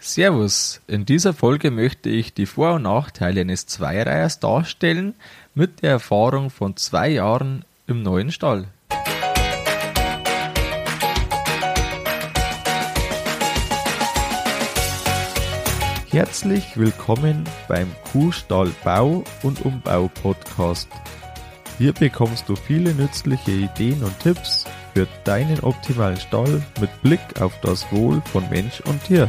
Servus, in dieser Folge möchte ich die Vor- und Nachteile eines Zweireihers darstellen mit der Erfahrung von zwei Jahren im neuen Stall. Herzlich willkommen beim Kuhstall Bau und Umbau Podcast. Hier bekommst du viele nützliche Ideen und Tipps für deinen optimalen Stall mit Blick auf das Wohl von Mensch und Tier.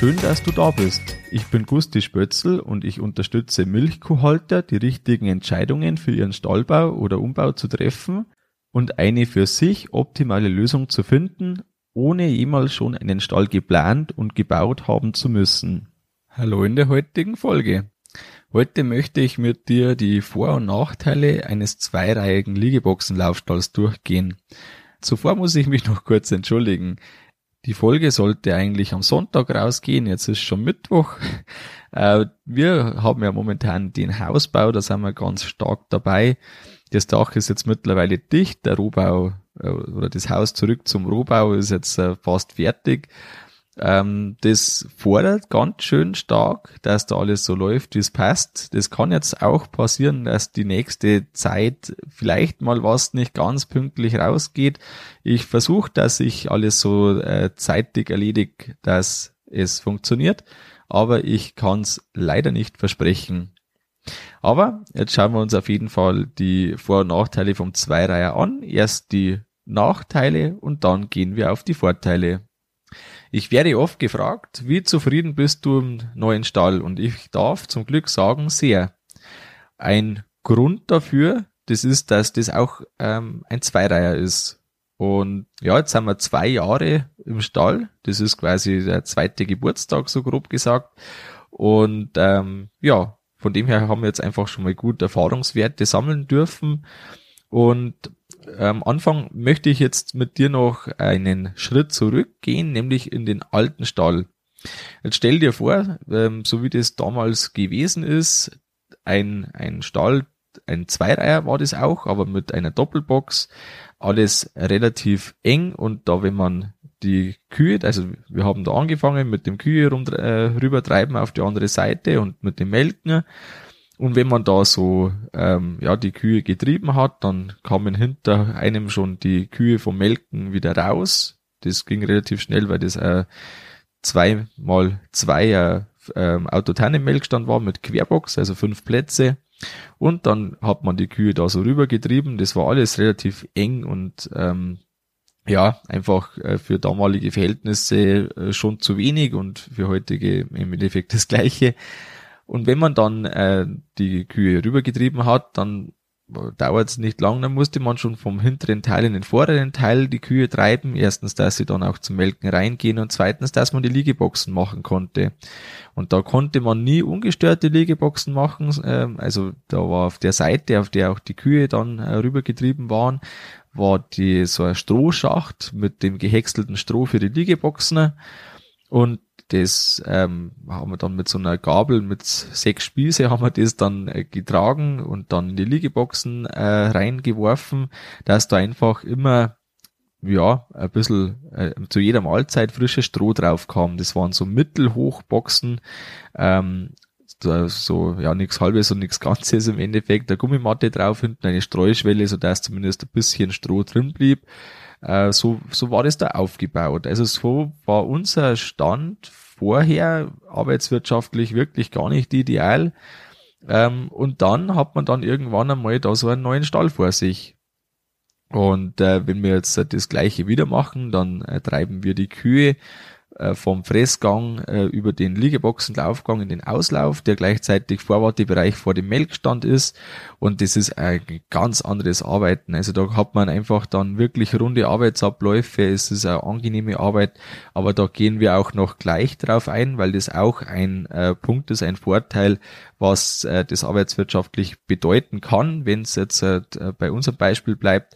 Schön, dass du da bist. Ich bin Gusti Spötzl und ich unterstütze Milchkuhhalter, die richtigen Entscheidungen für ihren Stallbau oder Umbau zu treffen und eine für sich optimale Lösung zu finden, ohne jemals schon einen Stall geplant und gebaut haben zu müssen. Hallo in der heutigen Folge. Heute möchte ich mit dir die Vor- und Nachteile eines zweireihigen Liegeboxenlaufstalls durchgehen. Zuvor muss ich mich noch kurz entschuldigen. Die Folge sollte eigentlich am Sonntag rausgehen, jetzt ist schon Mittwoch. Äh, wir haben ja momentan den Hausbau, da sind wir ganz stark dabei. Das Dach ist jetzt mittlerweile dicht, der Rohbau äh, oder das Haus zurück zum Rohbau ist jetzt äh, fast fertig. Ähm, das fordert ganz schön stark, dass da alles so läuft, wie es passt. Das kann jetzt auch passieren, dass die nächste Zeit vielleicht mal was nicht ganz pünktlich rausgeht. Ich versuche, dass ich alles so äh, zeitig erledige, dass es funktioniert, aber ich kann es leider nicht versprechen. Aber jetzt schauen wir uns auf jeden Fall die Vor- und Nachteile vom Zweireiher an. Erst die Nachteile und dann gehen wir auf die Vorteile. Ich werde oft gefragt, wie zufrieden bist du im neuen Stall? Und ich darf zum Glück sagen, sehr. Ein Grund dafür, das ist, dass das auch ähm, ein Zweireiher ist. Und ja, jetzt sind wir zwei Jahre im Stall. Das ist quasi der zweite Geburtstag, so grob gesagt. Und ähm, ja, von dem her haben wir jetzt einfach schon mal gut Erfahrungswerte sammeln dürfen. Und ähm, Anfang möchte ich jetzt mit dir noch einen Schritt zurückgehen, nämlich in den alten Stall. Jetzt stell dir vor, ähm, so wie das damals gewesen ist, ein, ein Stall, ein Zweireiher war das auch, aber mit einer Doppelbox, alles relativ eng und da, wenn man die Kühe, also wir haben da angefangen mit dem Kühe rum, äh, rübertreiben auf die andere Seite und mit dem Melken und wenn man da so ähm, ja die Kühe getrieben hat, dann kamen hinter einem schon die Kühe vom Melken wieder raus. Das ging relativ schnell, weil das äh, zwei mal zwei äh, Autotannenmelkstand war mit Querbox, also fünf Plätze. Und dann hat man die Kühe da so rübergetrieben. Das war alles relativ eng und ähm, ja, einfach äh, für damalige Verhältnisse äh, schon zu wenig und für heutige im Endeffekt das gleiche. Und wenn man dann äh, die Kühe rübergetrieben hat, dann dauert es nicht lang, dann musste man schon vom hinteren Teil in den vorderen Teil die Kühe treiben. Erstens, dass sie dann auch zum Melken reingehen und zweitens, dass man die Liegeboxen machen konnte. Und da konnte man nie ungestörte Liegeboxen machen. Ähm, also da war auf der Seite, auf der auch die Kühe dann äh, rübergetrieben waren, war die so ein Strohschacht mit dem gehäckselten Stroh für die Liegeboxen. Und das ähm, haben wir dann mit so einer Gabel mit sechs Spieße haben wir das dann äh, getragen und dann in die Liegeboxen äh, reingeworfen, dass da einfach immer ja, ein bisschen äh, zu jeder Mahlzeit frisches Stroh drauf kam. Das waren so Mittelhochboxen, ähm, so, so ja nichts halbes und nichts Ganzes im Endeffekt, der Gummimatte drauf, hinten eine Streuschwelle, so dass zumindest ein bisschen Stroh drin blieb. Äh, so, so war das da aufgebaut. Also so war unser Stand vorher arbeitswirtschaftlich wirklich gar nicht ideal. Ähm, und dann hat man dann irgendwann einmal da so einen neuen Stall vor sich. Und äh, wenn wir jetzt das gleiche wieder machen, dann äh, treiben wir die Kühe äh, vom Fressgang äh, über den Liegeboxenlaufgang in den Auslauf, der gleichzeitig Vorwartebereich vor dem Melkstand ist. Und das ist ein ganz anderes Arbeiten. Also da hat man einfach dann wirklich runde Arbeitsabläufe. Es ist eine angenehme Arbeit, aber da gehen wir auch noch gleich drauf ein, weil das auch ein äh, Punkt ist, ein Vorteil, was äh, das arbeitswirtschaftlich bedeuten kann, wenn es jetzt äh, bei unserem Beispiel bleibt.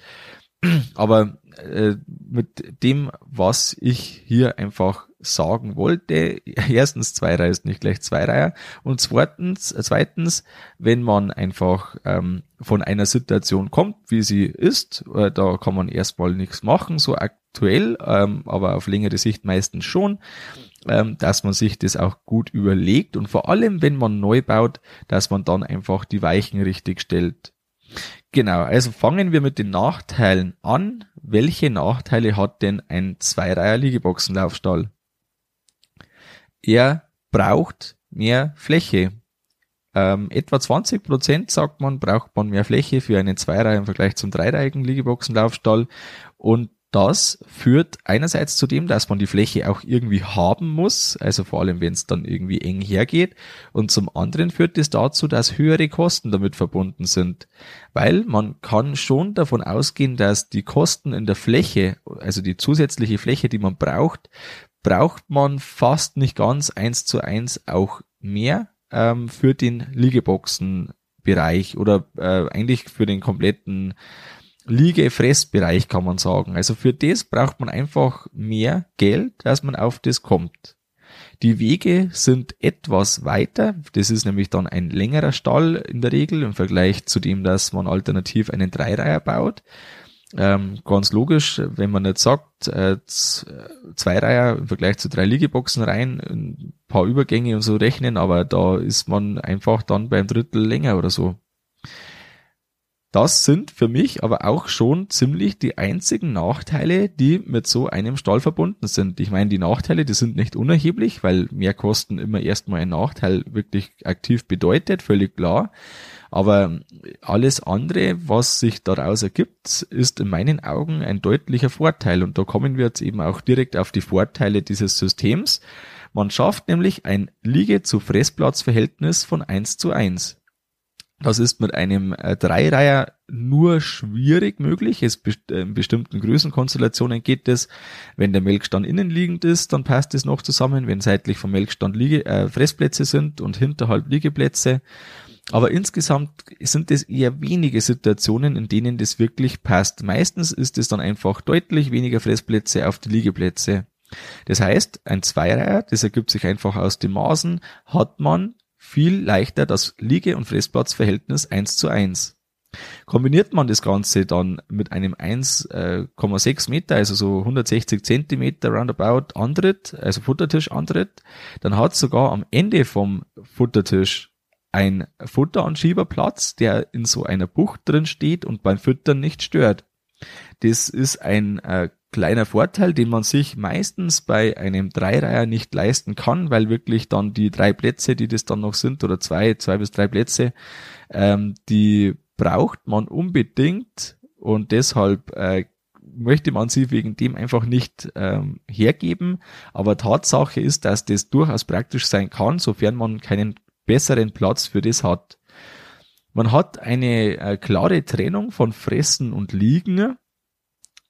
Aber äh, mit dem, was ich hier einfach sagen wollte. Erstens, Zweireiher ist nicht gleich Zweireiher. Und zweitens, zweitens, wenn man einfach ähm, von einer Situation kommt, wie sie ist, äh, da kann man erstmal nichts machen, so aktuell, ähm, aber auf längere Sicht meistens schon, ähm, dass man sich das auch gut überlegt und vor allem, wenn man neu baut, dass man dann einfach die Weichen richtig stellt. Genau, also fangen wir mit den Nachteilen an. Welche Nachteile hat denn ein Zweireiher Liegeboxenlaufstall? Er braucht mehr Fläche. Ähm, etwa 20 Prozent, sagt man, braucht man mehr Fläche für einen Zweireiher im Vergleich zum dreireihigen Liegeboxenlaufstall. Und das führt einerseits zu dem, dass man die Fläche auch irgendwie haben muss, also vor allem wenn es dann irgendwie eng hergeht, und zum anderen führt es dazu, dass höhere Kosten damit verbunden sind, weil man kann schon davon ausgehen, dass die Kosten in der Fläche, also die zusätzliche Fläche, die man braucht, braucht man fast nicht ganz eins zu eins auch mehr ähm, für den Liegeboxenbereich oder äh, eigentlich für den kompletten Liege-Fressbereich kann man sagen. Also für das braucht man einfach mehr Geld, dass man auf das kommt. Die Wege sind etwas weiter. Das ist nämlich dann ein längerer Stall in der Regel im Vergleich zu dem, dass man alternativ einen Dreireiher baut. Ähm, ganz logisch, wenn man nicht sagt, äh, zwei Reiher im Vergleich zu drei Liegeboxen rein, ein paar Übergänge und so rechnen, aber da ist man einfach dann beim Drittel länger oder so. Das sind für mich aber auch schon ziemlich die einzigen Nachteile, die mit so einem Stall verbunden sind. Ich meine, die Nachteile, die sind nicht unerheblich, weil mehr Kosten immer erstmal ein Nachteil wirklich aktiv bedeutet, völlig klar. Aber alles andere, was sich daraus ergibt, ist in meinen Augen ein deutlicher Vorteil. Und da kommen wir jetzt eben auch direkt auf die Vorteile dieses Systems. Man schafft nämlich ein Liege-zu-Fressplatzverhältnis von 1 zu 1. Das ist mit einem äh, Dreireiher nur schwierig möglich. Es äh, in bestimmten Größenkonstellationen geht es. Wenn der Melkstand innenliegend ist, dann passt es noch zusammen. Wenn seitlich vom Melkstand Liege, äh, Fressplätze sind und hinterhalb Liegeplätze. Aber insgesamt sind es eher wenige Situationen, in denen das wirklich passt. Meistens ist es dann einfach deutlich weniger Fressplätze auf die Liegeplätze. Das heißt, ein Zweireiher, das ergibt sich einfach aus den Maßen, hat man viel leichter das Liege- und Fressplatzverhältnis 1 zu 1. Kombiniert man das Ganze dann mit einem 1,6 Meter, also so 160 Zentimeter roundabout Antritt, also Futtertisch Antritt, dann hat sogar am Ende vom Futtertisch ein Futteranschieberplatz, der in so einer Bucht drin steht und beim Füttern nicht stört. Das ist ein äh, kleiner Vorteil, den man sich meistens bei einem Dreireiher nicht leisten kann, weil wirklich dann die drei Plätze, die das dann noch sind, oder zwei, zwei bis drei Plätze, ähm, die braucht man unbedingt und deshalb äh, möchte man sie wegen dem einfach nicht ähm, hergeben. Aber Tatsache ist, dass das durchaus praktisch sein kann, sofern man keinen besseren Platz für das hat. Man hat eine äh, klare Trennung von Fressen und Liegen.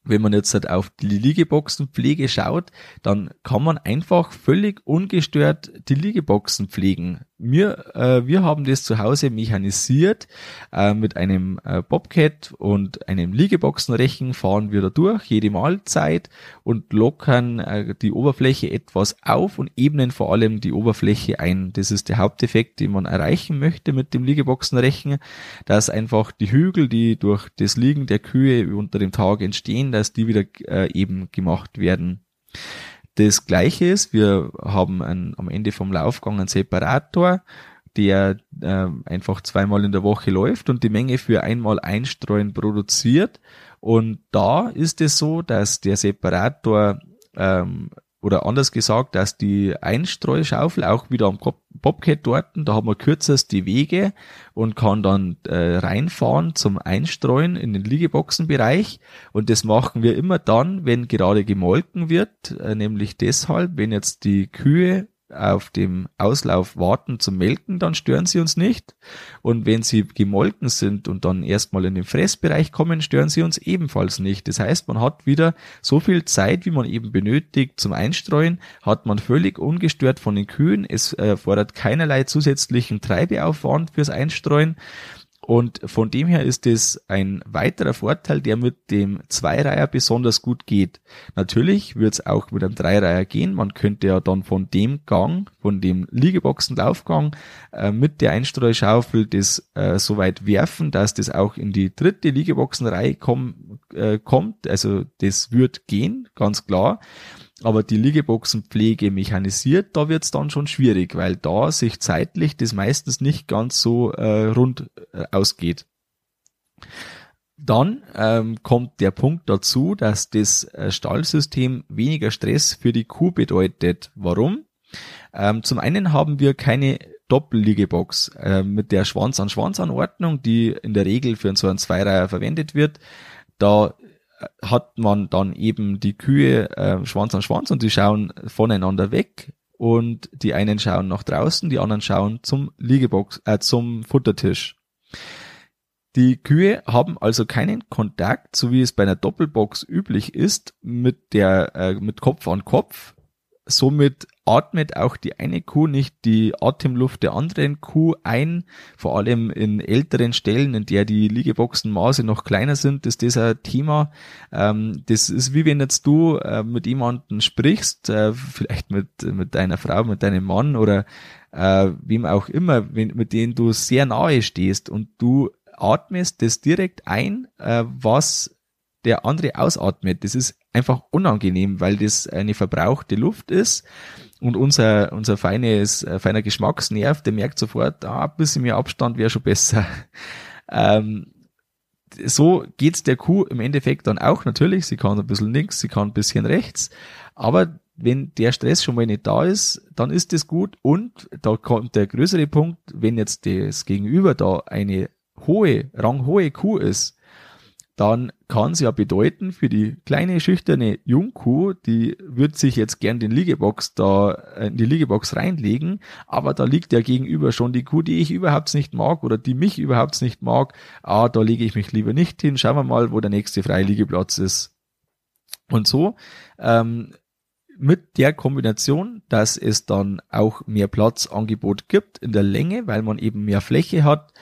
Wenn man jetzt halt auf die Liegeboxenpflege schaut, dann kann man einfach völlig ungestört die Liegeboxen pflegen. Wir, äh, wir haben das zu Hause mechanisiert. Äh, mit einem äh, Bobcat und einem Liegeboxenrechen fahren wir da durch, jede Mahlzeit und lockern äh, die Oberfläche etwas auf und ebnen vor allem die Oberfläche ein. Das ist der Haupteffekt, den man erreichen möchte mit dem Liegeboxenrechen, dass einfach die Hügel, die durch das Liegen der Kühe unter dem Tag entstehen, dass die wieder äh, eben gemacht werden. Das gleiche ist, wir haben ein, am Ende vom Laufgang einen Separator, der äh, einfach zweimal in der Woche läuft und die Menge für einmal einstreuen produziert. Und da ist es so, dass der Separator ähm, oder anders gesagt, dass die Einstreuschaufel auch wieder am Bobcat dort, da haben wir kürzest die Wege und kann dann äh, reinfahren zum Einstreuen in den Liegeboxenbereich. Und das machen wir immer dann, wenn gerade gemolken wird, äh, nämlich deshalb, wenn jetzt die Kühe auf dem Auslauf warten zum Melken, dann stören sie uns nicht. Und wenn sie gemolken sind und dann erstmal in den Fressbereich kommen, stören sie uns ebenfalls nicht. Das heißt, man hat wieder so viel Zeit, wie man eben benötigt zum Einstreuen, hat man völlig ungestört von den Kühen. Es erfordert keinerlei zusätzlichen Treibeaufwand fürs Einstreuen. Und von dem her ist es ein weiterer Vorteil, der mit dem Zweireiher besonders gut geht. Natürlich wird es auch mit einem Dreireiher gehen. Man könnte ja dann von dem Gang, von dem Liegeboxenlaufgang äh, mit der Einstreuschaufel das äh, so weit werfen, dass das auch in die dritte Liegeboxenreihe komm, äh, kommt. Also das wird gehen, ganz klar. Aber die Liegeboxenpflege mechanisiert, da wird's dann schon schwierig, weil da sich zeitlich das meistens nicht ganz so äh, rund äh, ausgeht. Dann ähm, kommt der Punkt dazu, dass das äh, Stallsystem weniger Stress für die Kuh bedeutet. Warum? Ähm, zum einen haben wir keine Doppelliegebox äh, mit der Schwanz-an-Schwanz-Anordnung, die in der Regel für so einen Zweireiher verwendet wird. Da hat man dann eben die Kühe äh, Schwanz an Schwanz und die schauen voneinander weg und die einen schauen nach draußen, die anderen schauen zum Liegebox, äh, zum Futtertisch. Die Kühe haben also keinen Kontakt, so wie es bei einer Doppelbox üblich ist, mit der äh, mit Kopf an Kopf, Somit atmet auch die eine Kuh nicht die Atemluft der anderen Kuh ein. Vor allem in älteren Stellen, in der die Liegeboxenmaße noch kleiner sind, ist das ein Thema. Ähm, das ist wie wenn jetzt du äh, mit jemandem sprichst, äh, vielleicht mit, mit deiner Frau, mit deinem Mann oder äh, wem auch immer, mit denen du sehr nahe stehst und du atmest das direkt ein, was der andere ausatmet. Das ist einfach unangenehm, weil das eine verbrauchte Luft ist und unser, unser feines, äh, feiner Geschmacksnerv, der merkt sofort, ah, ein bisschen mehr Abstand wäre schon besser. Ähm, so geht's der Kuh im Endeffekt dann auch natürlich. Sie kann ein bisschen links, sie kann ein bisschen rechts. Aber wenn der Stress schon mal nicht da ist, dann ist das gut. Und da kommt der größere Punkt, wenn jetzt das Gegenüber da eine hohe, ranghohe Kuh ist, dann kann es ja bedeuten für die kleine schüchterne Jungkuh, die wird sich jetzt gern den Liegebox da äh, in die Liegebox reinlegen, aber da liegt ja gegenüber schon die Kuh, die ich überhaupt nicht mag oder die mich überhaupt nicht mag. Ah, da lege ich mich lieber nicht hin. Schauen wir mal, wo der nächste freie Liegeplatz ist. Und so ähm, mit der Kombination, dass es dann auch mehr Platzangebot gibt in der Länge, weil man eben mehr Fläche hat,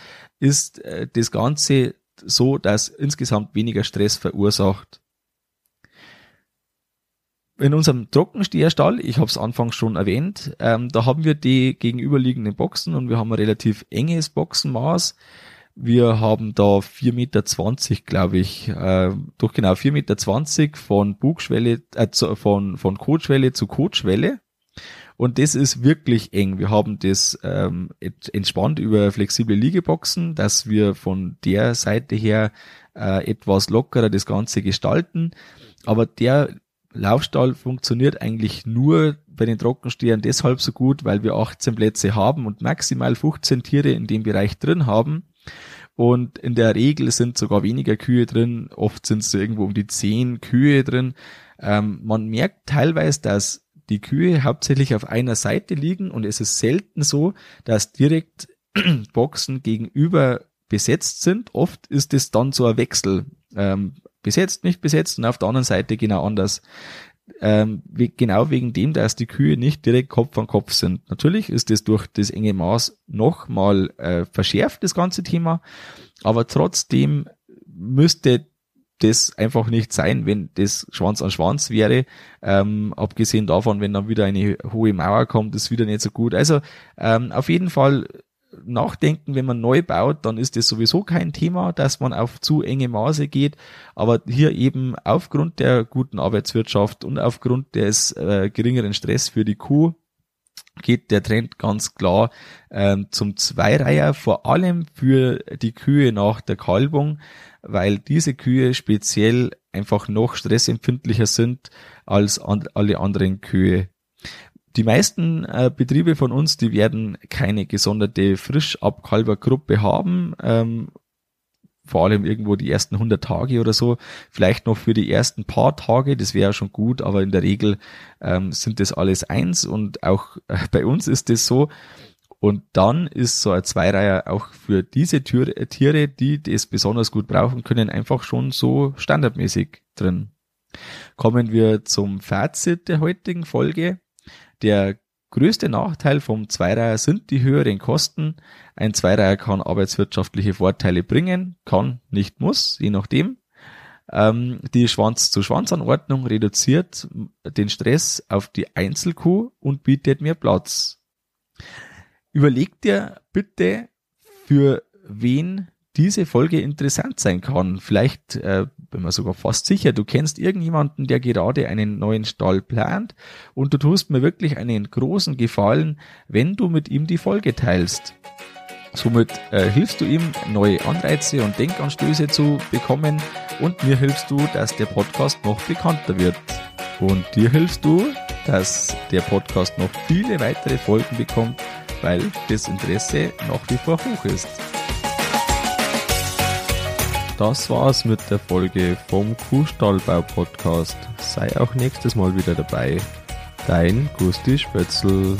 ist äh, das Ganze so, dass insgesamt weniger Stress verursacht. In unserem Trockensteherstall, ich habe es anfangs schon erwähnt, ähm, da haben wir die gegenüberliegenden Boxen und wir haben ein relativ enges Boxenmaß. Wir haben da 4,20 Meter, glaube ich, äh, doch genau 4,20 Meter von Bugschwelle, äh, von, von Kotschwelle zu Kotschwelle. Und das ist wirklich eng. Wir haben das ähm, entspannt über flexible Liegeboxen, dass wir von der Seite her äh, etwas lockerer das Ganze gestalten. Aber der Laufstall funktioniert eigentlich nur bei den Trockenstehern deshalb so gut, weil wir 18 Plätze haben und maximal 15 Tiere in dem Bereich drin haben. Und in der Regel sind sogar weniger Kühe drin. Oft sind es irgendwo um die 10 Kühe drin. Ähm, man merkt teilweise, dass die Kühe hauptsächlich auf einer Seite liegen und es ist selten so, dass direkt Boxen gegenüber besetzt sind. Oft ist es dann so ein Wechsel. Ähm, besetzt, nicht besetzt und auf der anderen Seite genau anders. Ähm, wie, genau wegen dem, dass die Kühe nicht direkt Kopf an Kopf sind. Natürlich ist es durch das enge Maß nochmal äh, verschärft, das ganze Thema, aber trotzdem müsste das einfach nicht sein, wenn das Schwanz an Schwanz wäre. Ähm, abgesehen davon, wenn dann wieder eine hohe Mauer kommt, ist wieder nicht so gut. Also ähm, auf jeden Fall nachdenken, wenn man neu baut, dann ist das sowieso kein Thema, dass man auf zu enge Maße geht. Aber hier eben aufgrund der guten Arbeitswirtschaft und aufgrund des äh, geringeren Stress für die Kuh geht der Trend ganz klar ähm, zum Zweireiher, vor allem für die Kühe nach der Kalbung weil diese Kühe speziell einfach noch stressempfindlicher sind als an, alle anderen Kühe. Die meisten äh, Betriebe von uns, die werden keine gesonderte Frischabkalbergruppe haben, ähm, vor allem irgendwo die ersten 100 Tage oder so, vielleicht noch für die ersten paar Tage, das wäre schon gut, aber in der Regel ähm, sind das alles eins und auch äh, bei uns ist es so, und dann ist so ein Zweireiher auch für diese Tiere, die das besonders gut brauchen können, einfach schon so standardmäßig drin. Kommen wir zum Fazit der heutigen Folge. Der größte Nachteil vom Zweireiher sind die höheren Kosten. Ein Zweireiher kann arbeitswirtschaftliche Vorteile bringen, kann, nicht muss, je nachdem. Ähm, die Schwanz-zu-Schwanz-Anordnung reduziert den Stress auf die Einzelkuh und bietet mehr Platz. Überleg dir bitte, für wen diese Folge interessant sein kann. Vielleicht äh, bin mir sogar fast sicher, du kennst irgendjemanden, der gerade einen neuen Stall plant und du tust mir wirklich einen großen Gefallen, wenn du mit ihm die Folge teilst. Somit äh, hilfst du ihm, neue Anreize und Denkanstöße zu bekommen und mir hilfst du, dass der Podcast noch bekannter wird. Und dir hilfst du, dass der Podcast noch viele weitere Folgen bekommt, weil das Interesse nach wie vor hoch ist. Das war's mit der Folge vom Kuhstallbau Podcast. Sei auch nächstes Mal wieder dabei. Dein Gusti Spötzl.